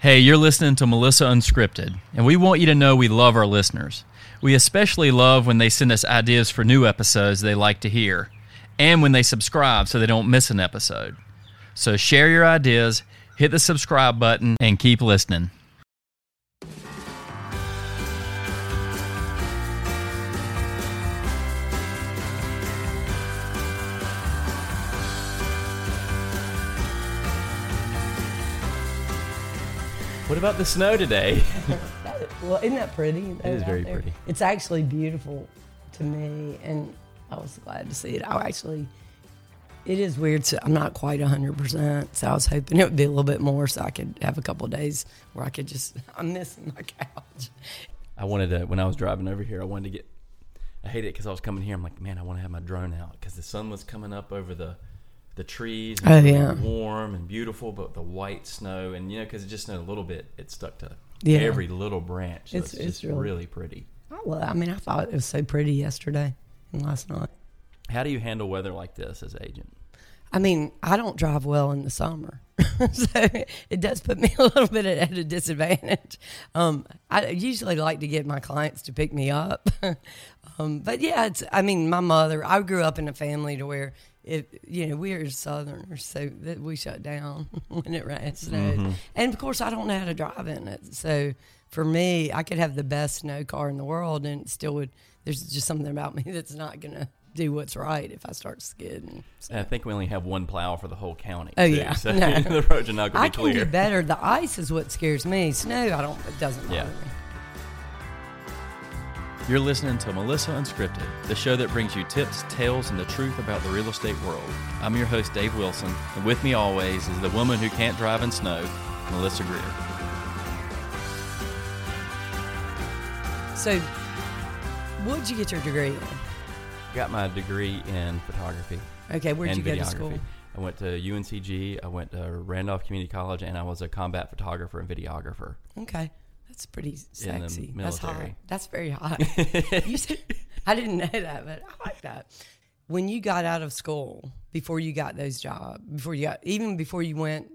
Hey, you're listening to Melissa Unscripted, and we want you to know we love our listeners. We especially love when they send us ideas for new episodes they like to hear, and when they subscribe so they don't miss an episode. So share your ideas, hit the subscribe button, and keep listening. About the snow today? Well, isn't that pretty? It is very pretty. It's actually beautiful to me, and I was glad to see it. I actually, it is weird. So I'm not quite 100%, so I was hoping it would be a little bit more so I could have a couple of days where I could just, I'm missing my couch. I wanted to, when I was driving over here, I wanted to get, I hate it because I was coming here. I'm like, man, I want to have my drone out because the sun was coming up over the, the trees. Oh, yeah. Warm and beautiful, but the white snow, and you know, because it just snowed a little bit, it stuck to Yeah. every little branch. So It's- it's, it's just really- really pretty. I, love, I mean, I thought it was so pretty yesterday and last night. How do you handle weather like this as agent? I mean, I don't drive well in the summer, so it does put me a little bit at a disadvantage. Um, I usually like to get my clients to pick me up, um, but yeah, it's. I mean, my mother. I grew up in a family to where it, you know, we are Southerners, so that we shut down when it rains, snowed, and of course, I don't know how to drive in it. So for me, I could have the best snow car in the world, and it still would. There's just something about me that's not gonna do what's right if I start skidding. So. And I think we only have one plow for the whole county. Oh, too, yeah. so No. the roads are not going I to be can clear. do better. The ice is what scares me. Snow, I don't. It doesn't bother Yeah. me. You're listening to Melissa Unscripted, the show that brings you tips, tales, and the truth about the real estate world. I'm your host, Dave Wilson, and with me always is the woman who can't drive in snow, Melissa Greer. So, what'd you get your degree in? Got my degree in photography Okay, where'd you go to school? I went to UNCG, I went to Randolph Community College, and I was a combat photographer and videographer. Okay, that's pretty sexy. That's hot. That's very hot. you said, I didn't know that, but I like that. When you got out of school, before you got those jobs, before you got, even before you went,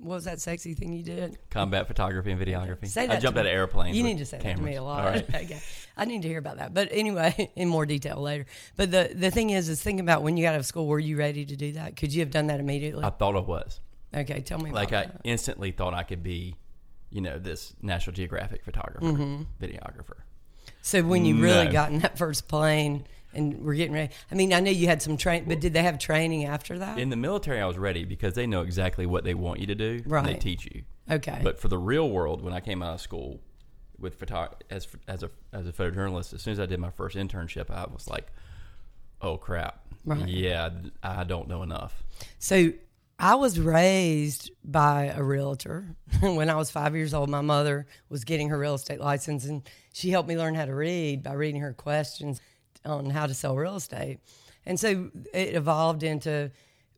what was that sexy thing you did? Combat photography and videography. Say that I jumped out of airplanes. You need to say that to me a lot. All right. okay. I need to hear about that. But anyway, in more detail later. But the the thing is, is thinking about when you got out of school, were you ready to do that? Could you have done that immediately? I thought I was. okay, tell me. like I that. instantly thought I could be, you know, this National Geographic photographer, Mm-hmm. videographer. So when you really got in that first plane and we're getting ready, I mean, I know you had some training, but did they have training after that? In the military, I was ready because they know exactly what they want you to do. and They teach you. okay. But for the real world, when I came out of school with photo as as a as a photojournalist, as soon as I did my first internship, I was like, "Oh crap! Right. Yeah, I don't know enough." So I was raised by a realtor. when I was five years old, my mother was getting her real estate license, and she helped me learn how to read by reading her questions on how to sell real estate. And so it evolved into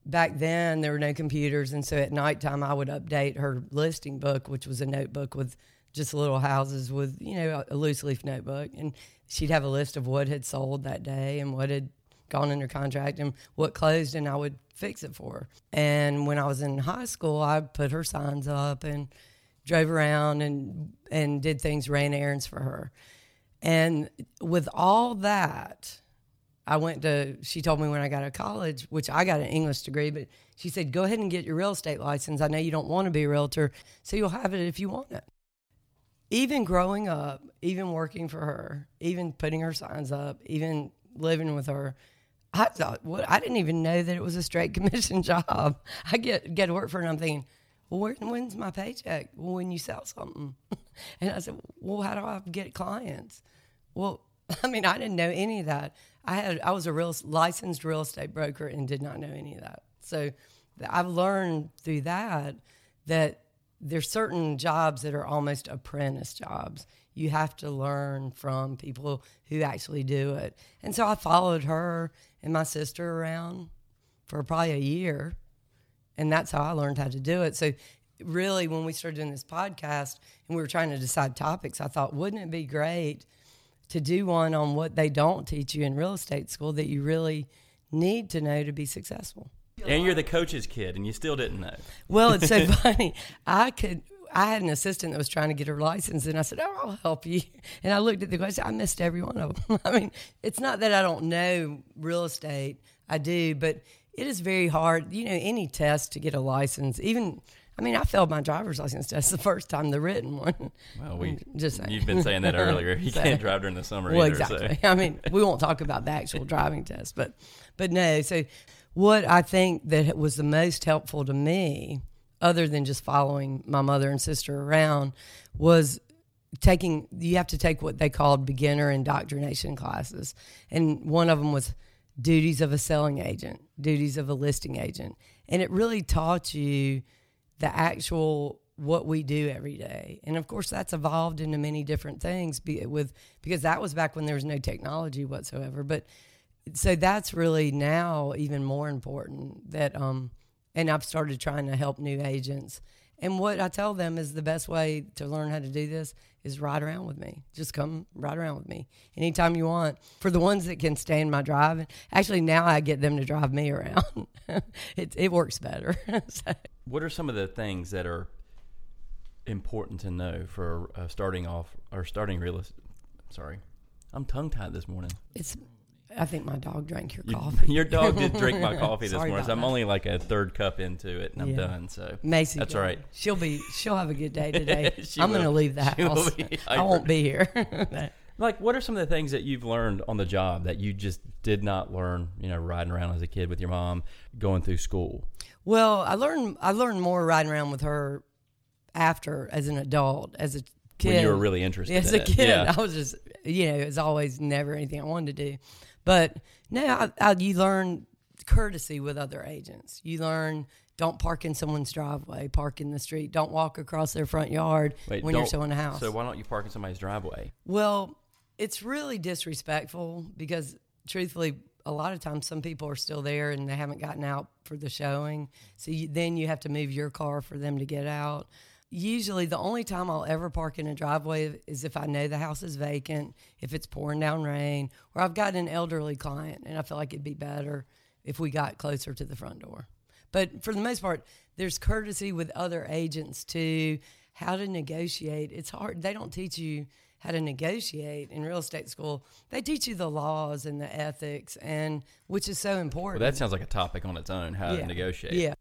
back then there were no computers, and so at nighttime I would update her listing book, which was a notebook with just little houses with you know a loose leaf notebook, and she'd have a list of what had sold that day and what had gone under contract and what closed, and I would fix it for her. And when I was in high school, I put her signs up and drove around and and did things, ran errands for her. And with all that, I went to, she told me when I got to college, which I got an English degree, but she said, go ahead and get your real estate license. I know you don't want to be a realtor, so you'll have it if you want it. Even growing up, even working for her, even putting her signs up, even living with her, I thought, what? I didn't even know that it was a straight commission job. I get get to work for her, and I'm thinking, well, where, when's my paycheck? When you sell something. And I said, well, how do I get clients? Well, I mean, I didn't know any of that. I had I was a real licensed real estate broker and did not know any of that. So I've learned through that that there's certain jobs that are almost apprentice jobs. You have to learn from people who actually do it. And so I followed her and my sister around for probably a year and that's how I learned how to do it. So, really, when we started doing this podcast and we were trying to decide topics, I thought, wouldn't it be great to do one on what they don't teach you in real estate school that you really need to know to be successful? And you're the coach's kid, and you still didn't know. Well, it's so funny. I could. I had an assistant that was trying to get her license, and I said, "Oh, I'll help you." And I looked at the question. I missed every one of them. I mean, it's not that I don't know real estate. I do, but it is very hard. You know, any test to get a license, even. I mean, I failed my driver's license test the first time, the written one. Well, we Just saying. you've been saying that earlier. You So- can't drive during the summer Well, either. exactly. So. I mean, we won't talk about the actual driving test, but but no. So, what I think that was the most helpful to me, other than just following my mother and sister around, was taking. You have to take what they called beginner indoctrination classes, and one of them was duties of a selling agent, duties of a listing agent, and it really taught you the actual what we do every day. And of course that's evolved into many different things be, with because that was back when there was no technology whatsoever. But so that's really now even more important that um and I've started trying to help new agents and what I tell them is the best way to learn how to do this is ride around with me. Just come ride around with me anytime you want. For the ones that can stand my driving, actually now I get them to drive me around. it it works better. So- What are some of the things that are important to know for uh, starting off or starting real estate? Sorry, I'm tongue tied this morning. It's. I think my dog drank your coffee. your dog did drink my coffee this Sorry morning, so I'm that. only like a third cup into it, and I'm Yeah. done. So Macy, that's all right. She'll be. She'll have a good day today. I'm going to leave the house. I won't be here. Like, what are some of the things that you've learned on the job that you just did not learn? You know, riding around as a kid with your mom, going through school. well, I learned. I learned more riding around with her after as an adult. As a kid, When you were really interested As in a kid, Yeah. I was just, you know, it was always never anything I wanted to do. But now I, I, you learn courtesy with other agents. You learn don't park in someone's driveway, park in the street, don't walk across their front yard Wait, when you're showing a house. So why don't you park in somebody's driveway? Well, it's really disrespectful because truthfully, a lot of times some people are still there and they haven't gotten out for the showing. So you, then you have to move your car for them to get out. Usually, the only time I'll ever park in a driveway is if I know the house is vacant, if it's pouring down rain, or I've got an elderly client and I feel like it'd be better if we got closer to the front door. But for the most part, there's courtesy with other agents too, how to negotiate. It's hard. They don't teach you how to negotiate in real estate school. They teach you the laws and the ethics, and which is so Well, important. that sounds like a topic on its own. How yeah. to negotiate. Yeah,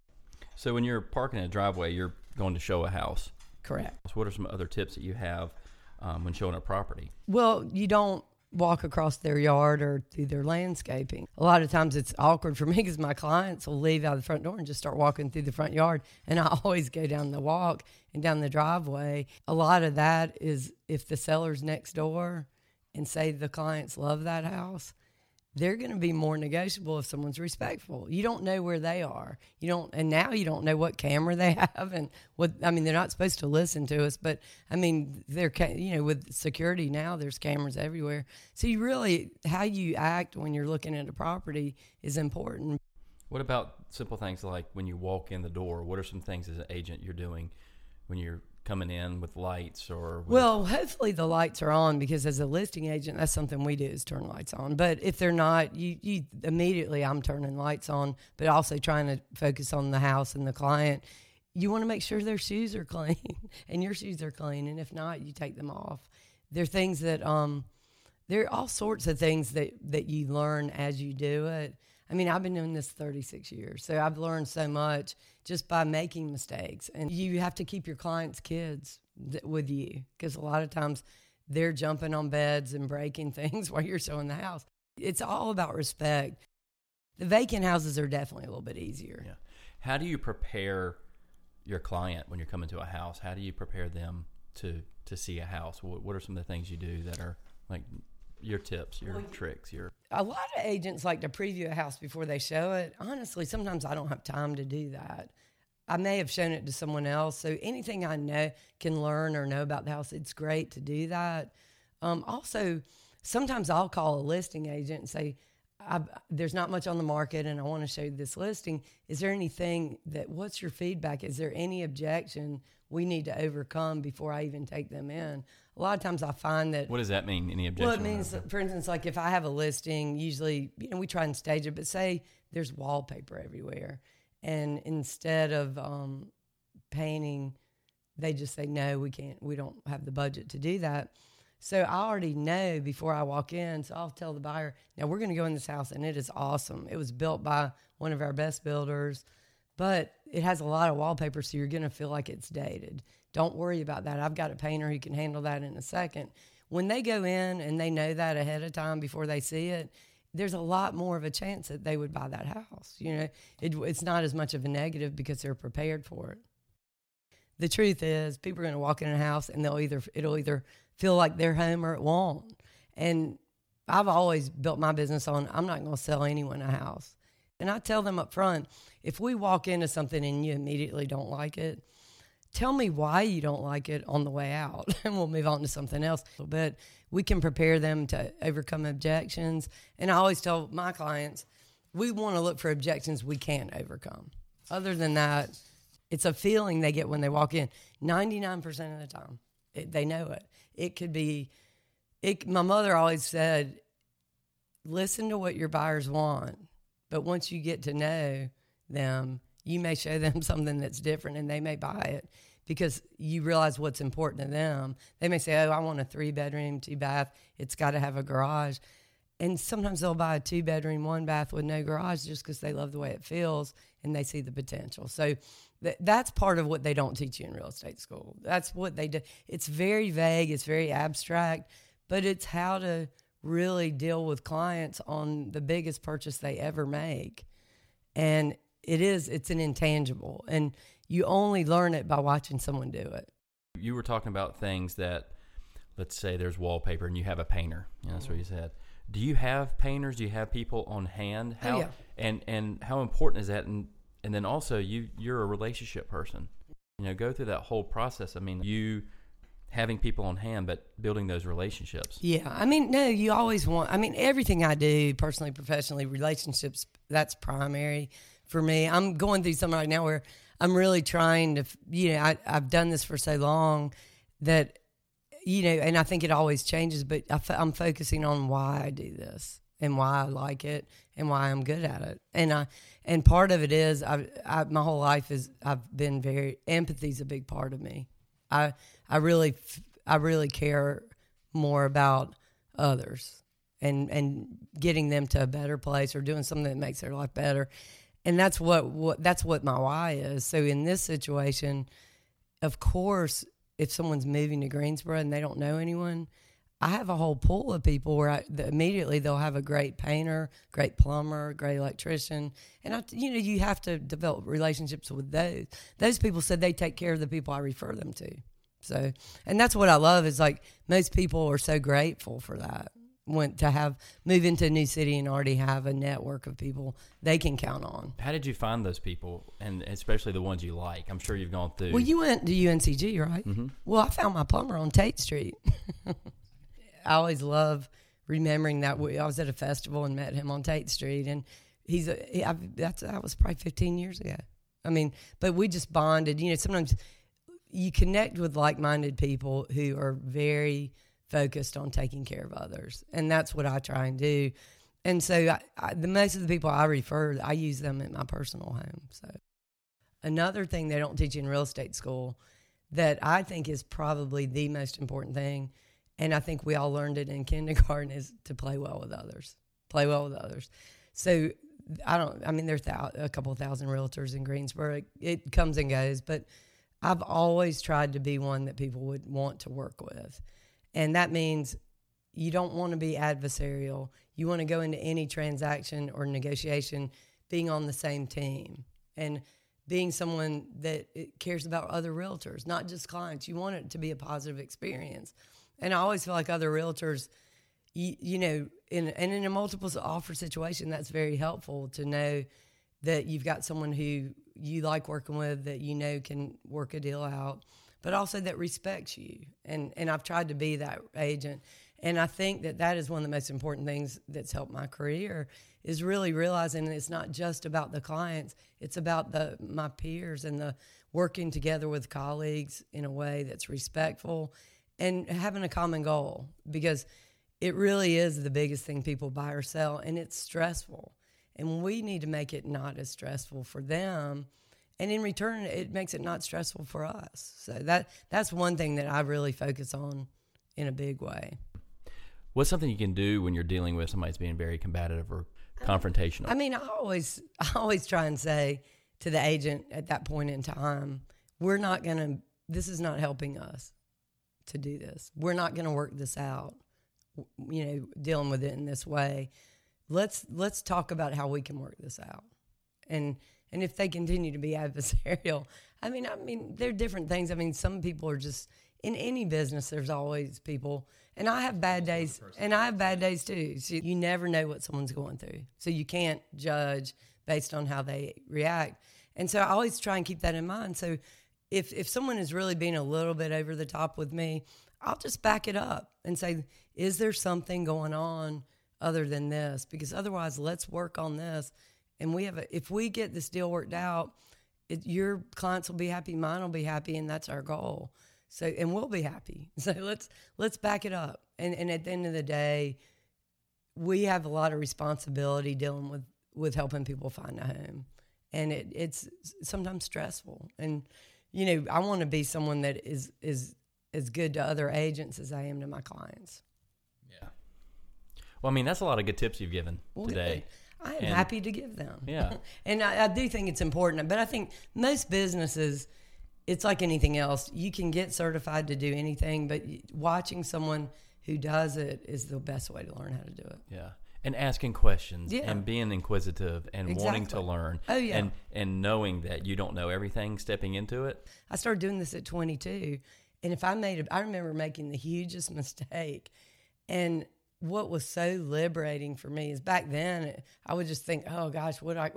So when you're parking in a driveway, you're going to show a house. correct. So what are some other tips that you have um, when showing a property? Well, you don't walk across their yard or through their landscaping. A lot of times it's awkward for me because my clients will leave out the front door and just start walking through the front yard. And I always go down the walk and down the driveway. A lot of that is if the seller's next door and say the clients love that house, they're going to be more negotiable if someone's respectful. You don't know where they are. You don't, and now you don't know what camera they have and what. I mean, they're not supposed to listen to us, but I mean, they're you know with security now, there's cameras everywhere. So you really how you act when you're looking at a property is important. What about simple things like when you walk in the door? What are some things as an agent you're doing when you're coming in with lights or with, Well, hopefully the lights are on because as a listing agent, that's something we do is turn lights on. But if they're not, you, you immediately I'm turning lights on, but also trying to focus on the house and the client. You want to make sure their shoes are clean and your shoes are clean, and if not, you take them off. there are things that um, there are all sorts of things that that you learn as you do it. I mean, I've been doing this 36 years, so I've learned so much just by making mistakes. And you have to keep your clients' kids th- with you because a lot of times they're jumping on beds and breaking things while you're showing the house. It's all about respect. The vacant houses are definitely a little bit easier. Yeah. How do you prepare your client when you're coming to a house? How do you prepare them to to see a house? What, what are some of the things you do that are like your tips, your tricks, your a lot of agents like to preview a house before they show it. Honestly, sometimes I don't have time to do that. I may have shown it to someone else. So anything I know can learn or know about the house, it's great to do that. Um, also, sometimes I'll call a listing agent and say, I, there's not much on the market and I want to show you this listing. Is there anything that, what's your feedback? Is there any objection we need to overcome before I even take them in? A lot of times I find that what does that mean? Any objection? well, it means, for instance, like if I have a listing, usually, you know, we try and stage it, but say there's wallpaper everywhere. And instead of um, painting they just say no, we can't, we don't have the budget to do that. So I already know before I walk in. So I'll tell the buyer, now we're going to go in this house and it is awesome. It was built by one of our best builders, but it has a lot of wallpaper, so you're going to feel like it's dated. Don't worry about that. I've got a painter who can handle that in a second. When they go in and they know that ahead of time before they see it, there's a lot more of a chance that they would buy that house. You know, it, it's not as much of a negative because they're prepared for it. The truth is, people are going to walk in a house and they'll either it'll either feel like their home or it won't. And I've always built my business on I'm not going to sell anyone a house. And I tell them up front, if we walk into something and you immediately don't like it, tell me why you don't like it on the way out and we'll move on to something else but we can prepare them to overcome objections and i always tell my clients we want to look for objections we can't overcome other than that it's a feeling they get when they walk in 99% of the time it, they know it it could be it my mother always said listen to what your buyers want but once you get to know them you may show them something that's different and they may buy it because you realize what's important to them. They may say, Oh, I want a three bedroom, two bath. It's got to have a garage. And sometimes they'll buy a two bedroom, one bath with no garage just because they love the way it feels and they see the potential. So th- that's part of what they don't teach you in real estate school. That's what they do. It's very vague, it's very abstract, but it's how to really deal with clients on the biggest purchase they ever make. And it is it's an intangible and you only learn it by watching someone do it you were talking about things that let's say there's wallpaper and you have a painter you know, that's what you said do you have painters do you have people on hand oh, how oh, yeah. and and how important is that and and then also you you're a relationship person you know go through that whole process i mean you having people on hand, but building those relationships. Yeah. I mean, no, you always want, I mean, everything I do personally, professionally, relationships, that's primary for me. I'm going through something right now where I'm really trying to, you know, I, I've done this for so long that, you know, and I think it always changes, but I, am focusing on why I do this and why I like it and why I'm good at it. And I, and part of it is I, I my whole life is I've been very empathy is a big part of me. I I really I really care more about others and and getting them to a better place or doing something that makes their life better and that's what, what that's what my why is. So in this situation, of course, if someone's moving to Greensboro and they don't know anyone, I have a whole pool of people where I, immediately they'll have a great painter, great plumber, great electrician, and I, you know, you have to develop relationships with those. Those people said they take care of the people I refer them to. So, and that's what I love is like most people are so grateful for that went to have move into a new city and already have a network of people they can count on. How did you find those people, and especially the ones you like? I'm sure you've gone through. Well, you went to UNCG, right? Mm-hmm. Well, I found my plumber on Tate Street. I always love remembering that we, I was at a festival and met him on Tate Street, and he's a he, I, that's that was probably 15 years ago. I mean, but we just bonded. You know, sometimes you connect with like-minded people who are very focused on taking care of others. And that's what I try and do. And so I, I, the most of the people I refer, I use them in my personal home. So another thing they don't teach in real estate school that I think is probably the most important thing, and I think we all learned it in kindergarten, is to play well with others. Play well with others. So I don't. I mean, there's a couple thousand realtors in Greensboro. It, it comes and goes, but I've always tried to be one that people would want to work with. And that means you don't want to be adversarial. You want to go into any transaction or negotiation being on the same team and being someone that uh, cares about other realtors, not just clients. You want it to be a positive experience. And I always feel like other realtors, you, you know, in, and in a multiple offer situation, that's very helpful to know that you've got someone who you like working with that you know can work a deal out but also that respects you. And and I've tried to be that agent. And I think that that is one of the most important things that's helped my career is really realizing it's not just about the clients; it's about the my peers and the working together with colleagues in a way that's respectful and having a common goal because it really is the biggest thing people buy or sell and it's stressful and we need to make it not as stressful for them and in return, it makes it not stressful for us. So that that's one thing that I really focus on in a big way. What's something you can do when you're dealing with somebody that's being very combative or confrontational? I mean, I always I always try and say to the agent at that point in time, we're not going to this is not helping us to do this. We're not going to work this out. You know, dealing with it in this way. Let's let's talk about how we can work this out. And and if they continue to be adversarial, I mean, I mean, there are different things. I mean, some people are just in any business. There's always people, and I have bad days, and I have bad days too. So you never know what someone's going through, so you can't judge based on how they react. And so I always try and keep that in mind. So if if someone is really being a little bit over the top with me, I'll just back it up and say, is there something going on other than this? Because otherwise, let's work on this. And we have a, if we get this deal worked out, it, your clients will be happy, mine will be happy, and that's our goal. So and we'll be happy. So let's let's back it up. And and at the end of the day, we have a lot of responsibility dealing with with helping people find a home, and it, it's sometimes stressful. And you know, I want to be someone that is is as good to other agents as I am to my clients. Yeah. Well, I mean, that's a lot of good tips you've given Well, today. I am And- happy to give them. Yeah. and I, I do think it's important. But I think most businesses, it's like anything else. You can get certified to do anything, but watching someone who does it is the best way to learn how to do it. Yeah. And asking questions Yeah. and being inquisitive and wanting to learn. Oh, yeah. And and knowing that you don't know everything stepping into it. I started doing this at 22, and if I made, a, I remember making the hugest mistake, and what was so liberating for me is back then I would just think, oh gosh, what I,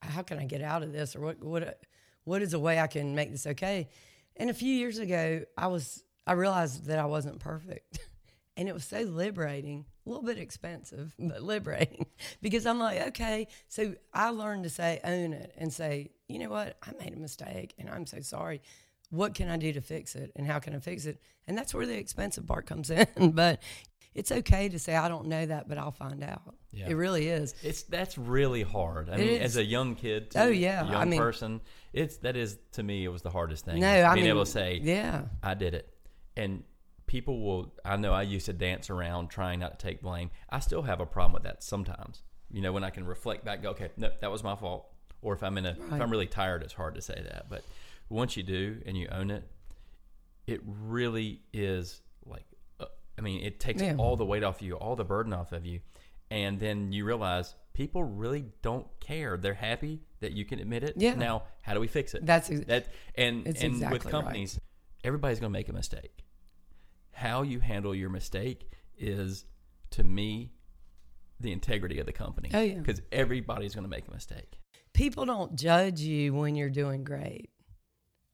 how can I get out of this, or what what what is a way I can make this okay? And a few years ago, I was I realized that I wasn't perfect. And it was so liberating, a little bit expensive, but liberating because I'm like, okay. So I learned to say, own it and say, you know what? I made a mistake and I'm so sorry. What can I do to fix it? And how can I fix it? And that's where the expensive part comes in. but it's okay to say, I don't know that, but I'll find out. Yeah. It really is. It's that's really hard. I It mean, is. as a young kid, too, Oh, yeah. a young I mean- person, it's that is to me it was the hardest thing. No, I being mean, able to say, yeah. I did it. And people will, I know I used to dance around trying not to take blame. I still have a problem with that sometimes. You know, when I can reflect back, go, okay, no, that was my fault. Or if I'm in a, if I'm really tired, it's hard to say that. But once you do and you own it, it really is I mean, it takes Yeah. all the weight off you, all the burden off of you. And then you realize people really don't care. They're happy that you can admit it. Yeah. Now, how do we fix it? That's ex- that and and exactly with right. companies, everybody's going to make a mistake. How you handle your mistake is, to me, the integrity of the company. Oh, yeah. because everybody's going to make a mistake. people don't judge you when you're doing great.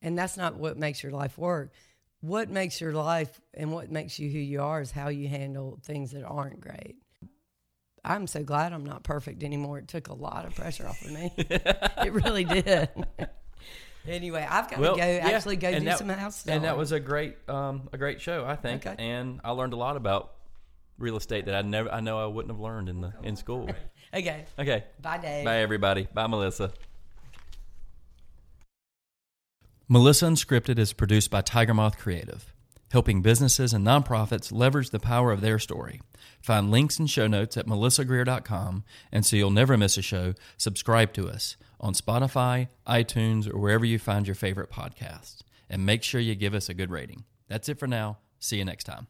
And that's not what makes your life work. What makes your life and what makes you who you are is how you handle things that aren't great. I'm so glad I'm not perfect anymore. It took a lot of pressure off of me. it really did. anyway, I've got to go yeah, actually go do that- some house stuff. And that was a great, um, a great show, I think. Okay. And I learned a lot about real estate that I never, I know I wouldn't have learned in the in school. okay. Okay, Bye, Dave. bye everybody. Bye, Melissa. Melissa Unscripted is produced by Tiger Moth Creative, helping businesses and nonprofits leverage the power of their story. Find links and show notes at melissagreer.com, and so you'll never miss a show, subscribe to us on Spotify, iTunes, or wherever you find your favorite podcasts. And make sure you give us a good rating. That's it for now. See you next time.